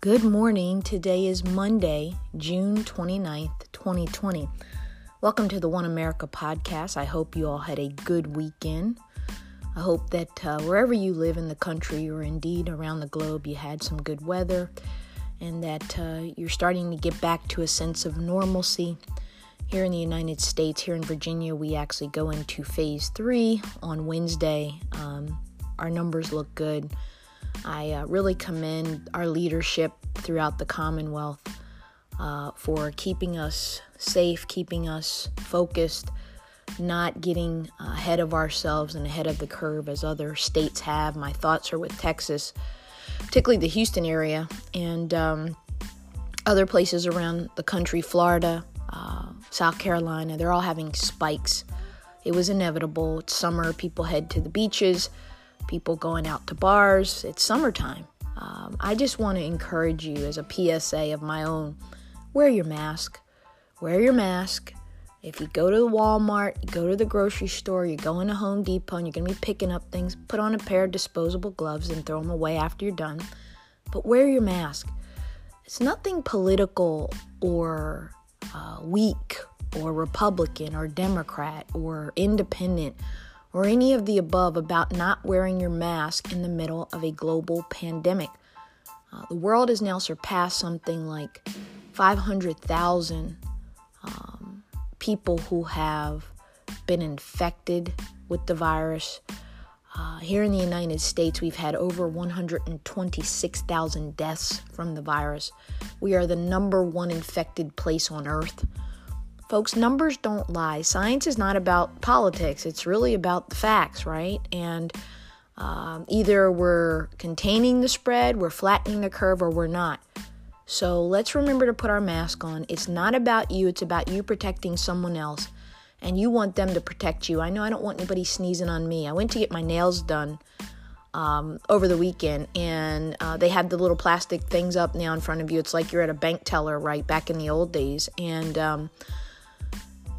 Good morning. Today is Monday, June 29th, 2020. Welcome to the One America podcast. I hope you all had a good weekend. I hope that uh, wherever you live in the country or indeed around the globe, you had some good weather and that uh, you're starting to get back to a sense of normalcy. Here in the United States, here in Virginia, we actually go into phase three on Wednesday. Um, our numbers look good. I uh, really commend our leadership throughout the Commonwealth uh, for keeping us safe, keeping us focused, not getting ahead of ourselves and ahead of the curve as other states have. My thoughts are with Texas, particularly the Houston area, and um, other places around the country, Florida, uh, South Carolina. They're all having spikes. It was inevitable. It's summer, people head to the beaches people going out to bars. It's summertime. Um, I just want to encourage you as a PSA of my own wear your mask. Wear your mask. If you go to Walmart, you go to the grocery store, you go into Home Depot, and you're going to be picking up things, put on a pair of disposable gloves and throw them away after you're done. But wear your mask. It's nothing political or uh, weak or Republican or Democrat or independent or any of the above about not wearing your mask in the middle of a global pandemic. Uh, the world has now surpassed something like 500,000 um, people who have been infected with the virus. Uh, here in the United States, we've had over 126,000 deaths from the virus. We are the number one infected place on earth. Folks, numbers don't lie. Science is not about politics, it's really about the facts, right? And um, either we're containing the spread, we're flattening the curve, or we're not. So let's remember to put our mask on. It's not about you, it's about you protecting someone else. And you want them to protect you. I know I don't want anybody sneezing on me. I went to get my nails done um, over the weekend, and uh, they had the little plastic things up now in front of you. It's like you're at a bank teller, right? Back in the old days. And um,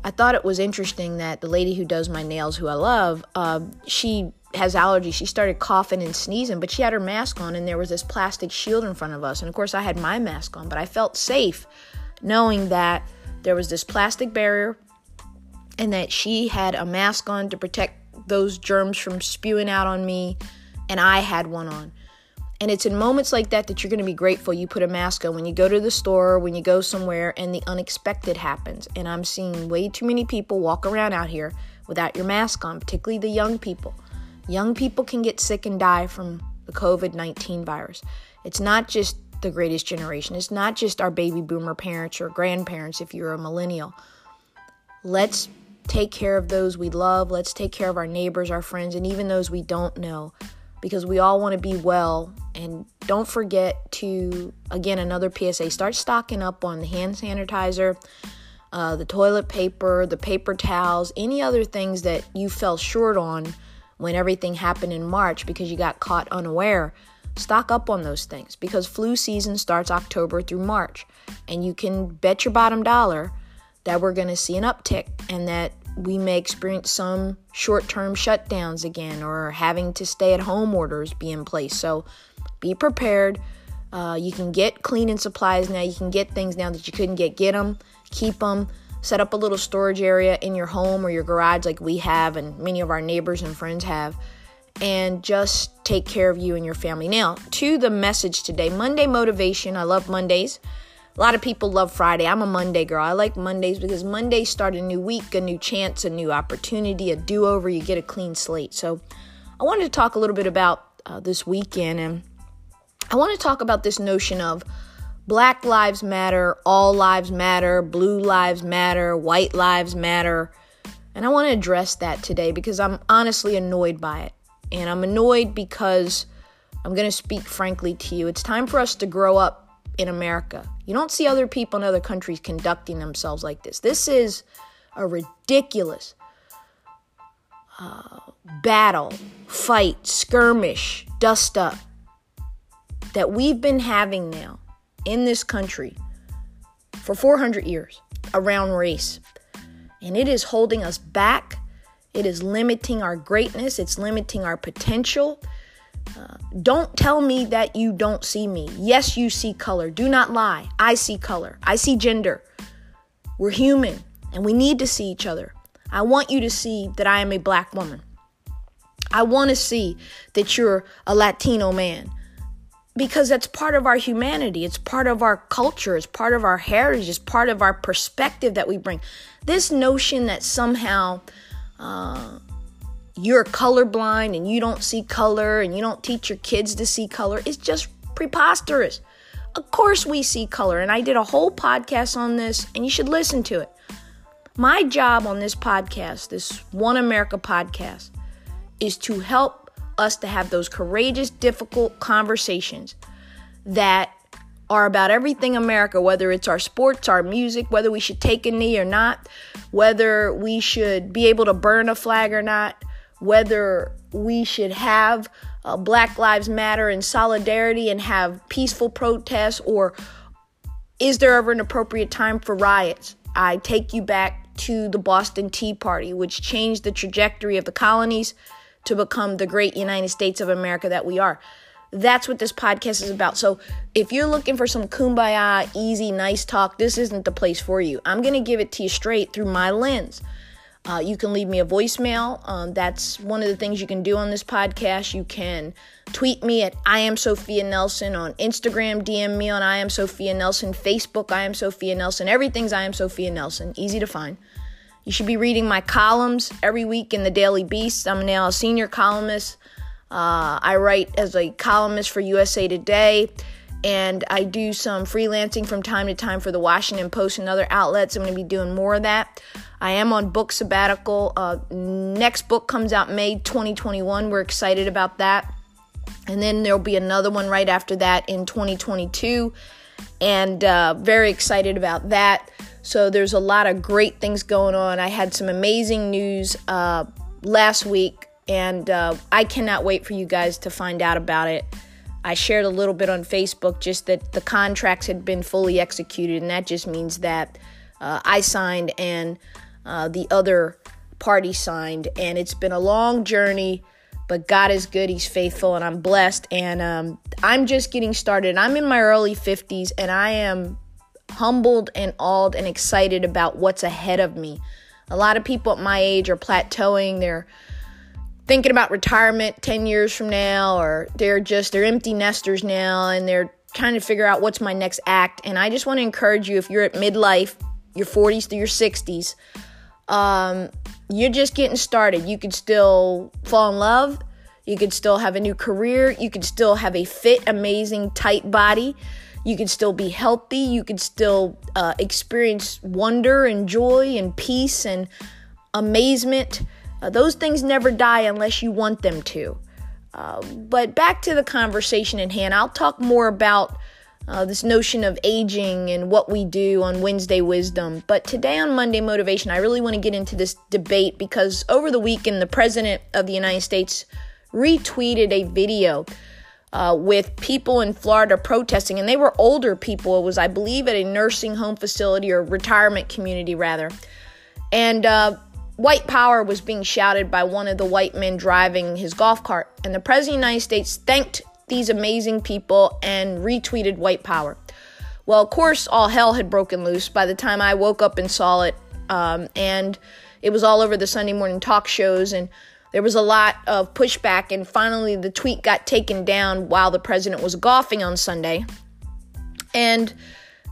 I thought it was interesting that the lady who does my nails, who I love, uh, she has allergies. She started coughing and sneezing, but she had her mask on, and there was this plastic shield in front of us. And of course, I had my mask on, but I felt safe knowing that there was this plastic barrier and that she had a mask on to protect those germs from spewing out on me, and I had one on. And it's in moments like that that you're going to be grateful you put a mask on when you go to the store, when you go somewhere, and the unexpected happens. And I'm seeing way too many people walk around out here without your mask on, particularly the young people. Young people can get sick and die from the COVID 19 virus. It's not just the greatest generation, it's not just our baby boomer parents or grandparents if you're a millennial. Let's take care of those we love. Let's take care of our neighbors, our friends, and even those we don't know because we all want to be well. And don't forget to, again, another PSA start stocking up on the hand sanitizer, uh, the toilet paper, the paper towels, any other things that you fell short on when everything happened in March because you got caught unaware. Stock up on those things because flu season starts October through March. And you can bet your bottom dollar that we're going to see an uptick and that we may experience some short term shutdowns again or having to stay at home orders be in place. So be prepared. Uh, you can get cleaning supplies now. You can get things now that you couldn't get. Get them, keep them. Set up a little storage area in your home or your garage, like we have, and many of our neighbors and friends have. And just take care of you and your family. Now, to the message today Monday motivation. I love Mondays. A lot of people love Friday. I'm a Monday girl. I like Mondays because Mondays start a new week, a new chance, a new opportunity, a do over. You get a clean slate. So I wanted to talk a little bit about uh, this weekend and I want to talk about this notion of Black Lives Matter, All Lives Matter, Blue Lives Matter, White Lives Matter. And I want to address that today because I'm honestly annoyed by it. And I'm annoyed because I'm going to speak frankly to you. It's time for us to grow up in America. You don't see other people in other countries conducting themselves like this. This is a ridiculous uh, battle, fight, skirmish, dust up that we've been having now in this country for 400 years around race. And it is holding us back. It is limiting our greatness. It's limiting our potential. Don't tell me that you don't see me. Yes, you see color. Do not lie. I see color. I see gender. We're human and we need to see each other. I want you to see that I am a black woman. I want to see that you're a Latino man because that's part of our humanity. It's part of our culture. It's part of our heritage. It's part of our perspective that we bring. This notion that somehow uh, you're colorblind and you don't see color and you don't teach your kids to see color is just preposterous. Of course, we see color, and I did a whole podcast on this, and you should listen to it. My job on this podcast, this One America podcast, is to help us to have those courageous, difficult conversations that are about everything America, whether it's our sports, our music, whether we should take a knee or not, whether we should be able to burn a flag or not, whether we should have uh, Black Lives Matter in solidarity and have peaceful protests, or is there ever an appropriate time for riots? I take you back to the Boston Tea Party, which changed the trajectory of the colonies to become the great United States of America that we are. That's what this podcast is about. So, if you're looking for some kumbaya, easy, nice talk, this isn't the place for you. I'm going to give it to you straight through my lens. Uh, you can leave me a voicemail. Um, that's one of the things you can do on this podcast. You can tweet me at I am Sophia Nelson on Instagram, DM me on I am Sophia Nelson, Facebook, I am Sophia Nelson. Everything's I am Sophia Nelson. Easy to find. You should be reading my columns every week in the Daily Beast. I'm now a senior columnist. Uh, I write as a columnist for USA Today, and I do some freelancing from time to time for the Washington Post and other outlets. I'm going to be doing more of that. I am on book sabbatical. Uh, next book comes out May 2021. We're excited about that. And then there'll be another one right after that in 2022. And uh, very excited about that. So there's a lot of great things going on. I had some amazing news uh, last week, and uh, I cannot wait for you guys to find out about it. I shared a little bit on Facebook just that the contracts had been fully executed, and that just means that uh, I signed and uh, the other party signed. And it's been a long journey, but God is good. He's faithful, and I'm blessed. And um, I'm just getting started. I'm in my early 50s, and I am humbled and awed and excited about what's ahead of me. A lot of people at my age are plateauing. They're thinking about retirement 10 years from now, or they're just, they're empty nesters now, and they're trying to figure out what's my next act. And I just want to encourage you if you're at midlife, your 40s to your 60s, um, you're just getting started. You could still fall in love. You could still have a new career. You could still have a fit, amazing, tight body. You could still be healthy. You could still uh, experience wonder and joy and peace and amazement. Uh, those things never die unless you want them to. Uh, but back to the conversation in hand, I'll talk more about uh, this notion of aging and what we do on Wednesday Wisdom. But today on Monday Motivation, I really want to get into this debate because over the weekend, the President of the United States retweeted a video uh, with people in Florida protesting, and they were older people. It was, I believe, at a nursing home facility or retirement community, rather. And uh, white power was being shouted by one of the white men driving his golf cart. And the President of the United States thanked these amazing people and retweeted white power. Well, of course, all hell had broken loose by the time I woke up and saw it. Um, and it was all over the Sunday morning talk shows, and there was a lot of pushback. And finally, the tweet got taken down while the president was golfing on Sunday. And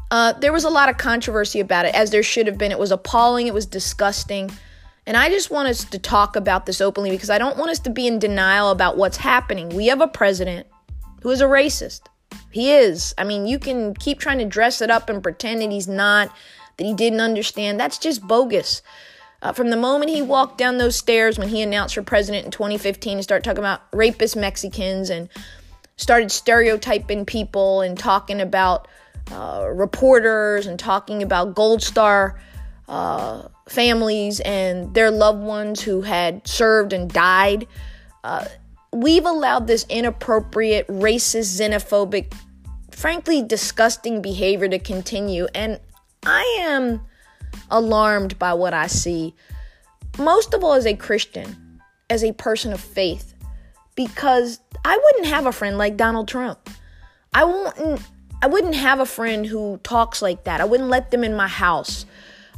uh, there was a lot of controversy about it, as there should have been. It was appalling, it was disgusting. And I just want us to talk about this openly because I don't want us to be in denial about what's happening. We have a president who is a racist. He is. I mean, you can keep trying to dress it up and pretend that he's not, that he didn't understand. That's just bogus. Uh, from the moment he walked down those stairs when he announced for president in 2015 and started talking about rapist Mexicans and started stereotyping people and talking about uh, reporters and talking about Gold Star uh, families and their loved ones who had served and died. We've allowed this inappropriate, racist, xenophobic, frankly disgusting behavior to continue. And I am alarmed by what I see, most of all as a Christian, as a person of faith. because I wouldn't have a friend like Donald Trump. I wouldn't I wouldn't have a friend who talks like that. I wouldn't let them in my house.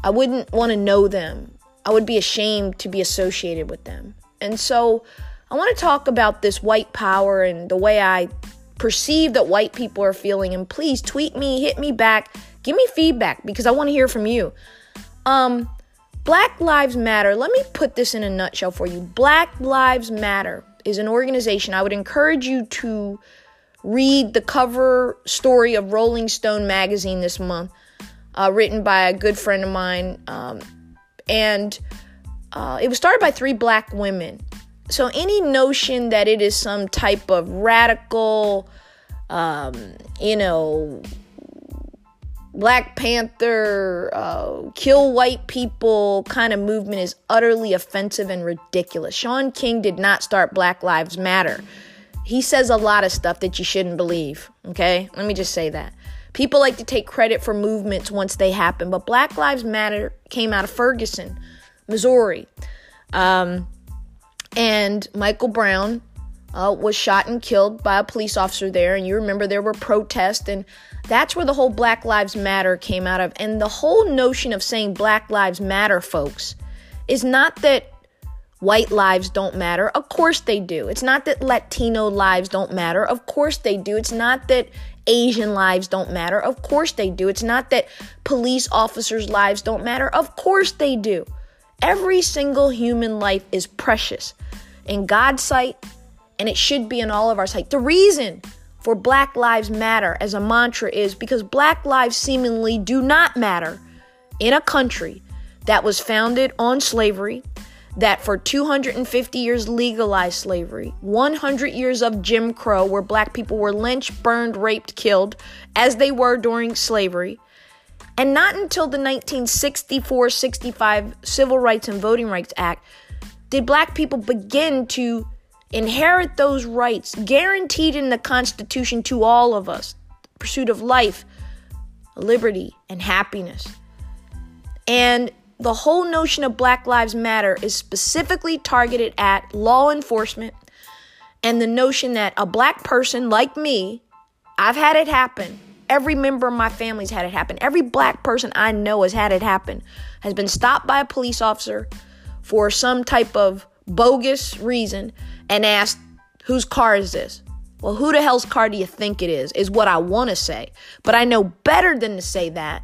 I wouldn't want to know them. I would be ashamed to be associated with them. And so I want to talk about this white power and the way I perceive that white people are feeling. And please tweet me, hit me back, give me feedback because I want to hear from you. Um, Black Lives Matter, let me put this in a nutshell for you. Black Lives Matter is an organization I would encourage you to read the cover story of Rolling Stone magazine this month, uh, written by a good friend of mine. Um, and uh, it was started by three black women. So, any notion that it is some type of radical, um, you know, Black Panther, uh, kill white people kind of movement is utterly offensive and ridiculous. Shaun King did not start Black Lives Matter. He says a lot of stuff that you shouldn't believe, okay? Let me just say that. People like to take credit for movements once they happen, but Black Lives Matter came out of Ferguson, Missouri. Um, and Michael Brown uh, was shot and killed by a police officer there. And you remember there were protests, and that's where the whole Black Lives Matter came out of. And the whole notion of saying Black Lives Matter, folks, is not that white lives don't matter. Of course they do. It's not that Latino lives don't matter. Of course they do. It's not that Asian lives don't matter. Of course they do. It's not that police officers' lives don't matter. Of course they do. Every single human life is precious in God's sight, and it should be in all of our sight. The reason for Black Lives Matter as a mantra is because Black lives seemingly do not matter in a country that was founded on slavery, that for 250 years legalized slavery, 100 years of Jim Crow, where black people were lynched, burned, raped, killed, as they were during slavery. And not until the 1964 65 Civil Rights and Voting Rights Act did black people begin to inherit those rights guaranteed in the Constitution to all of us pursuit of life, liberty, and happiness. And the whole notion of Black Lives Matter is specifically targeted at law enforcement and the notion that a black person like me, I've had it happen. Every member of my family's had it happen. Every black person I know has had it happen, has been stopped by a police officer for some type of bogus reason and asked, Whose car is this? Well, who the hell's car do you think it is? Is what I want to say. But I know better than to say that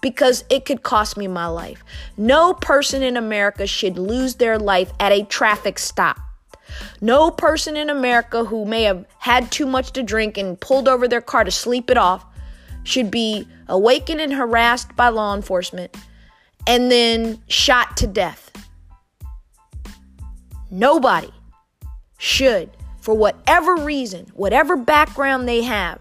because it could cost me my life. No person in America should lose their life at a traffic stop. No person in America who may have had too much to drink and pulled over their car to sleep it off should be awakened and harassed by law enforcement and then shot to death. Nobody should, for whatever reason, whatever background they have,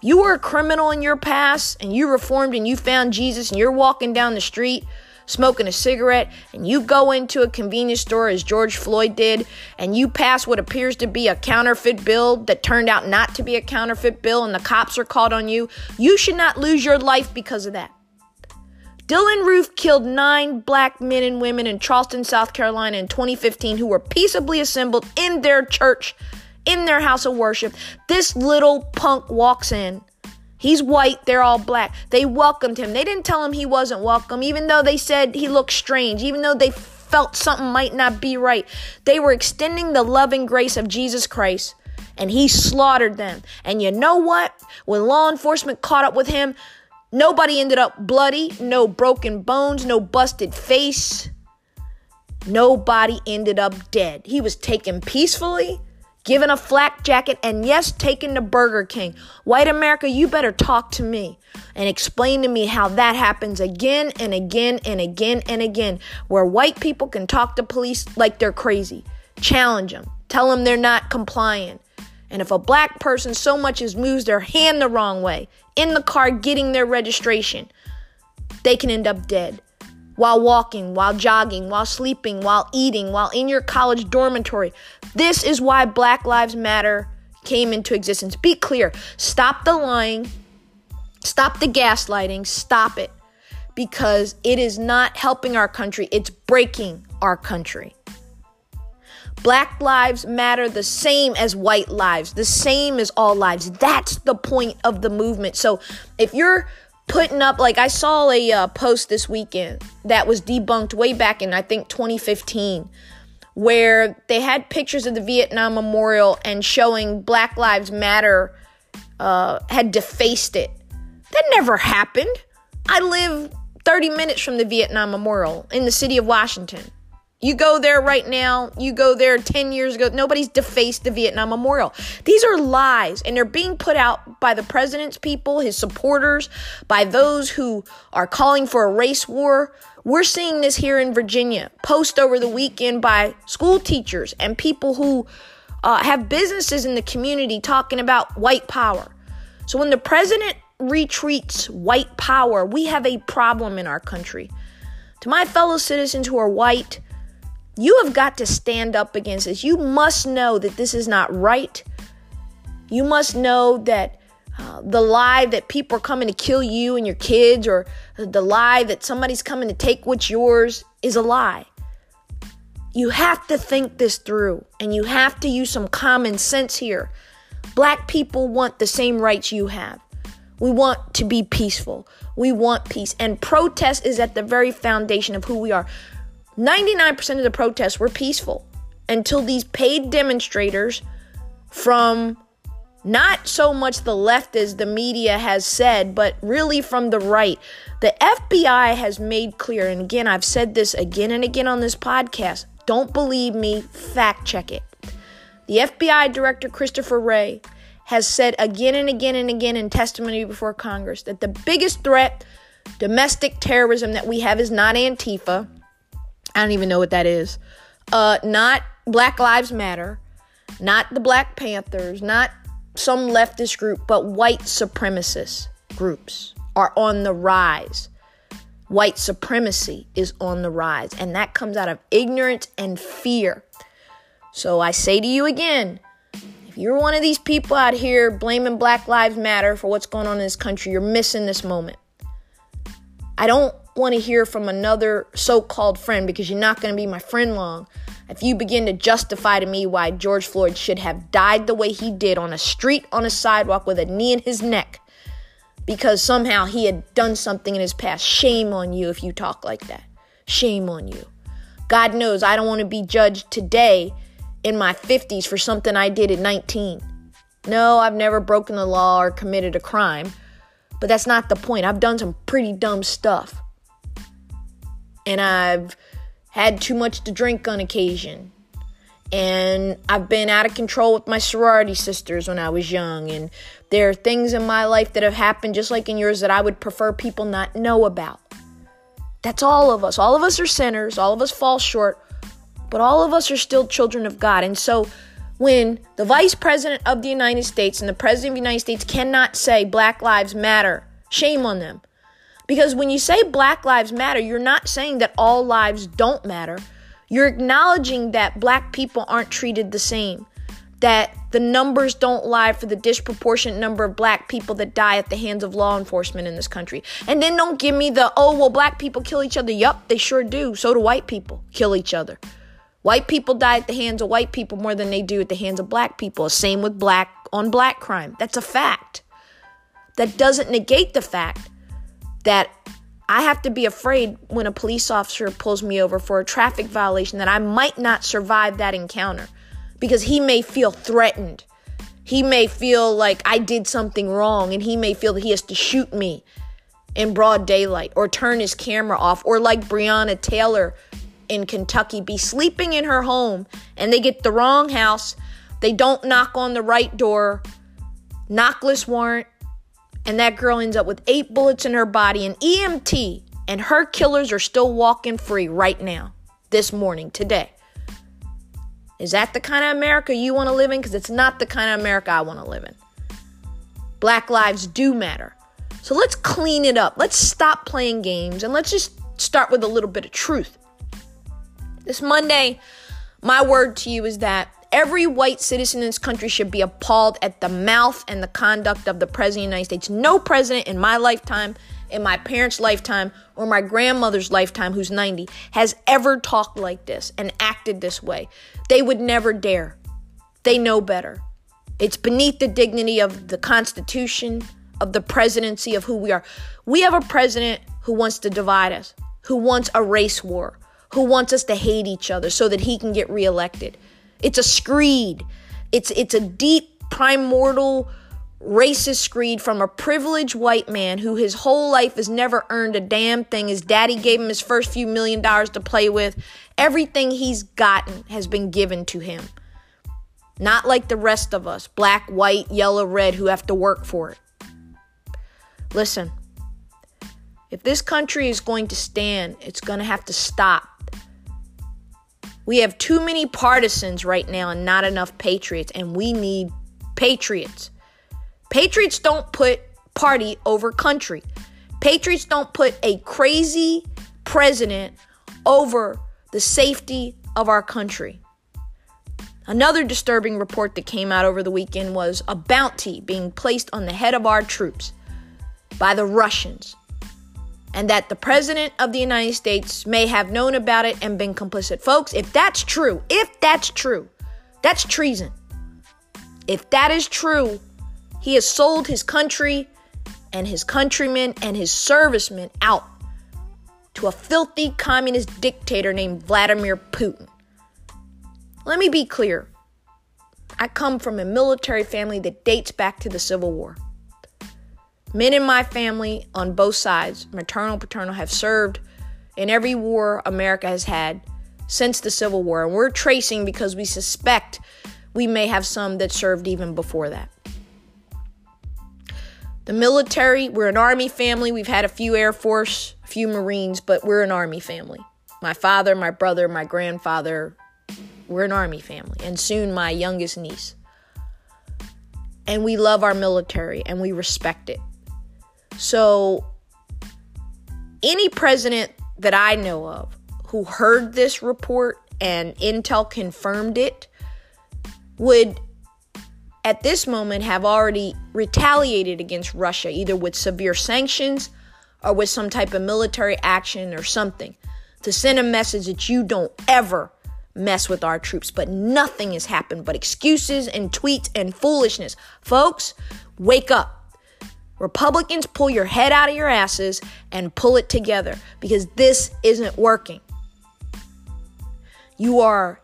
you were a criminal in your past and you reformed and you found Jesus and you're walking down the street smoking a cigarette and you go into a convenience store as George Floyd did and you pass what appears to be a counterfeit bill that turned out not to be a counterfeit bill and the cops are called on you, you should not lose your life because of that. Dylann Roof killed nine black men and women in Charleston, South Carolina in 2015 who were peaceably assembled in their church in their house of worship. This little punk walks in. He's white, they're all black. They welcomed him. They didn't tell him he wasn't welcome, even though they said he looked strange, even though they felt something might not be right. They were extending the loving grace of Jesus Christ, and he slaughtered them. And you know what? When law enforcement caught up with him, nobody ended up bloody, no broken bones, no busted face. Nobody ended up dead. He was taken peacefully given a flak jacket, and yes, taken to Burger King. White America, you better talk to me and explain to me how that happens again and again and again and again, where white people can talk to police like they're crazy, challenge them, tell them they're not compliant. And if a black person so much as moves their hand the wrong way in the car getting their registration, they can end up dead while walking, while jogging, while sleeping, while eating, while in your college dormitory. This is why Black Lives Matter came into existence. Be clear. Stop the lying. Stop the gaslighting. Stop it. Because it is not helping our country, it's breaking our country. Black lives matter the same as white lives, the same as all lives. That's the point of the movement. So if you're putting up, like I saw a uh, post this weekend that was debunked way back in, I think, 2015, where they had pictures of the Vietnam Memorial and showing Black Lives Matter uh, had defaced it. That never happened. I live 30 minutes from the Vietnam Memorial in the city of Washington. You go there right now, you go there 10 years ago, nobody's defaced the Vietnam Memorial. These are lies, and they're being put out by the president's people, his supporters, by those who are calling for a race war. We're seeing this here in Virginia, post over the weekend by school teachers and people who uh, have businesses in the community talking about white power. So when the president retweets white power, we have a problem in our country. To my fellow citizens who are white, you have got to stand up against this. You must know that this is not right. You must know that uh, the lie that people are coming to kill you and your kids, or the lie that somebody's coming to take what's yours, is a lie. You have to think this through and you have to use some common sense here. Black people want the same rights you have. We want to be peaceful. We want peace. And protest is at the very foundation of who we are. 99% of the protests were peaceful until these paid demonstrators from not so much the left as the media has said, but really from the right. The FBI has made clear, and again, I've said this again and again on this podcast. Don't believe me, fact check it. The FBI Director Christopher Wray has said again and again and again in testimony before Congress that the biggest threat, domestic terrorism that we have is not Antifa, I don't even know what that is. Uh, not Black Lives Matter, not the Black Panthers, not some leftist group, but white supremacist groups are on the rise. White supremacy is on the rise, and that comes out of ignorance and fear. So I say to you again if you're one of these people out here blaming Black Lives Matter for what's going on in this country, you're missing this moment. I don't want to hear from another so called friend because you're not going to be my friend long. If you begin to justify to me why George Floyd should have died the way he did on a street, on a sidewalk with a knee in his neck because somehow he had done something in his past, shame on you if you talk like that. Shame on you. God knows I don't want to be judged today in my 50s for something I did at 19. No, I've never broken the law or committed a crime, but that's not the point. I've done some pretty dumb stuff and I've had too much to drink on occasion. And I've been out of control with my sorority sisters when I was young. And there are things in my life that have happened, just like in yours, that I would prefer people not know about. That's all of us. All of us are sinners. All of us fall short. But all of us are still children of God. And so when the vice president of the United States and the president of the United States cannot say Black Lives Matter, shame on them. Because when you say Black Lives Matter, you're not saying that all lives don't matter. You're acknowledging that black people aren't treated the same, that the numbers don't lie for the disproportionate number of black people that die at the hands of law enforcement in this country. And then don't give me the, oh, well, black people kill each other. Yup, they sure do. So do white people kill each other. White people die at the hands of white people more than they do at the hands of black people. Same with black on black crime. That's a fact. That doesn't negate the fact that I have to be afraid when a police officer pulls me over for a traffic violation that I might not survive that encounter because he may feel threatened. He may feel like I did something wrong and he may feel that he has to shoot me in broad daylight or turn his camera off or like Breonna Taylor in Kentucky be sleeping in her home and they get the wrong house. They don't knock on the right door. Knockless warrant and that girl ends up with eight bullets in her body, an EMT, and her killers are still walking free right now, this morning, today. Is that the kind of America you want to live in? Because it's not the kind of America I want to live in. Black lives do matter. So let's clean it up. Let's stop playing games and let's just start with a little bit of truth. This Monday, my word to you is that Every white citizen in this country should be appalled at the mouth and the conduct of the President of the United States. No president in my lifetime in my parents' lifetime or my grandmother's lifetime, who's 90, has ever talked like this and acted this way. They would never dare. They know better. It's beneath the dignity of the Constitution, of the presidency, of who we are. We have a president who wants to divide us, who wants a race war, who wants us to hate each other so that he can get reelected. It's a screed. It's it's a deep primordial racist screed from a privileged white man who his whole life has never earned a damn thing. His daddy gave him his first few million dollars to play with. Everything he's gotten has been given to him. Not like the rest of us, black, white, yellow, red, who have to work for it. Listen, if this country is going to stand, it's going to have to stop. We have too many partisans right now and not enough patriots, and we need patriots. Patriots don't put party over country. Patriots don't put a crazy president over the safety of our country. Another disturbing report that came out over the weekend was a bounty being placed on the head of our troops by the Russians, and that the President of the United States may have known about it and been complicit. Folks, if that's true, if that's true, that's treason. If that is true, he has sold his country and his countrymen and his servicemen out to a filthy communist dictator named Vladimir Putin. Let me be clear. I come from a military family that dates back to the Civil War. Men in my family on both sides, maternal, paternal, have served in every war America has had since the Civil War. And we're tracing because we suspect we may have some that served even before that. The military, we're an Army family. We've had a few Air Force, a few Marines, but we're an Army family. My father, my brother, my grandfather, we're an army family, and soon my youngest niece. And we love our military and we respect it. So, any president that I know of who heard this report and Intel confirmed it would, at this moment, have already retaliated against Russia, either with severe sanctions or with some type of military action or something, to send a message that you don't ever mess with our troops. But nothing has happened but excuses and tweets and foolishness. Folks, wake up. Republicans, pull your head out of your asses and pull it together because this isn't working. You are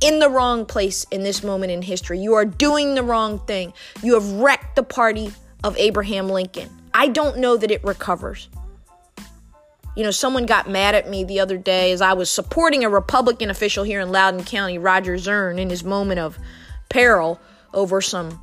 in the wrong place in this moment in history. You are doing the wrong thing. You have wrecked the party of Abraham Lincoln. I don't know that it recovers. You know, someone got mad at me the other day as I was supporting a Republican official here in Loudoun County, Roger Zurn, in his moment of peril over some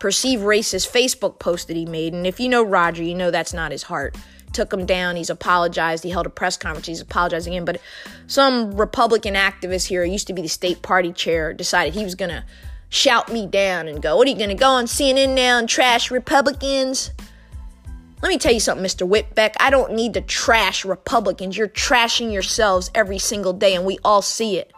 perceived racist Facebook post that he made. And if you know Roger, you know that's not his heart. Took him down. He's apologized. He held a press conference. He's apologizing again. But some Republican activist here, used to be the state party chair, decided he was going to shout me down and go, What are you going to go on CNN now and trash Republicans? Let me tell you something, Mr. Whitbeck. I don't need to trash Republicans. You're trashing yourselves every single day, and we all see it.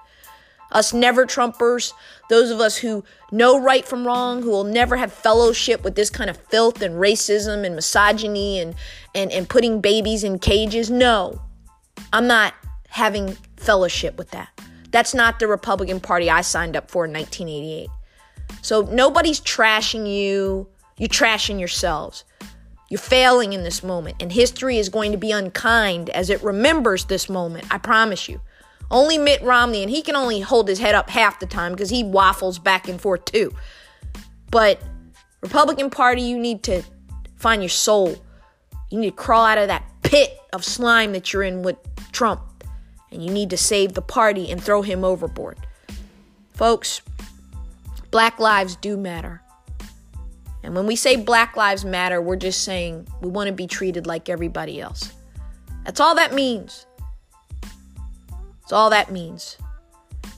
Us never Trumpers, those of us who know right from wrong, who will never have fellowship with this kind of filth and racism and misogyny and, and, and putting babies in cages. No, I'm not having fellowship with that. That's not the Republican Party I signed up for in 1988. So nobody's trashing you. You're trashing yourselves. You're failing in this moment, and history is going to be unkind as it remembers this moment. I promise you. Only Mitt Romney, and he can only hold his head up half the time because he waffles back and forth too. But Republican Party, you need to find your soul. You need to crawl out of that pit of slime that you're in with Trump. And you need to save the party and throw him overboard. Folks, black lives do matter. And when we say Black Lives Matter, we're just saying we want to be treated like everybody else. That's all that means. That's all that means.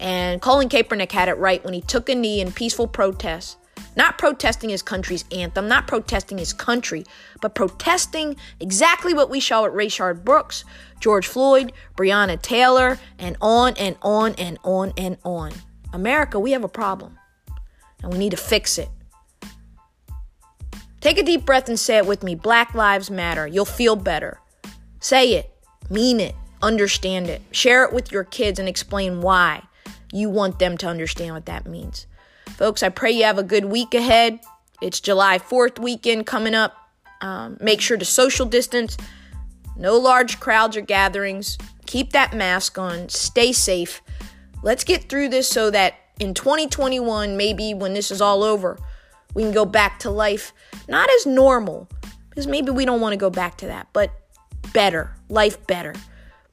And Colin Kaepernick had it right when he took a knee in peaceful protest, not protesting his country's anthem, not protesting his country, but protesting exactly what we saw at Rayshard Brooks, George Floyd, Breonna Taylor, and on and on and on and on. America, we have a problem, and we need to fix it. Take a deep breath and say it with me Black Lives Matter. You'll feel better. Say it, mean it, understand it. Share it with your kids and explain why you want them to understand what that means. Folks, I pray you have a good week ahead. It's July 4th weekend coming up. Um, make sure to social distance, no large crowds or gatherings. Keep that mask on, stay safe. Let's get through this so that in 2021, maybe when this is all over, we can go back to life, not as normal, because maybe we don't want to go back to that, but better, life better.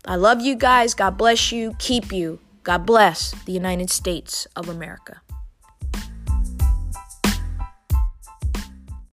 I love you guys. God bless you. Keep you. God bless the United States of America.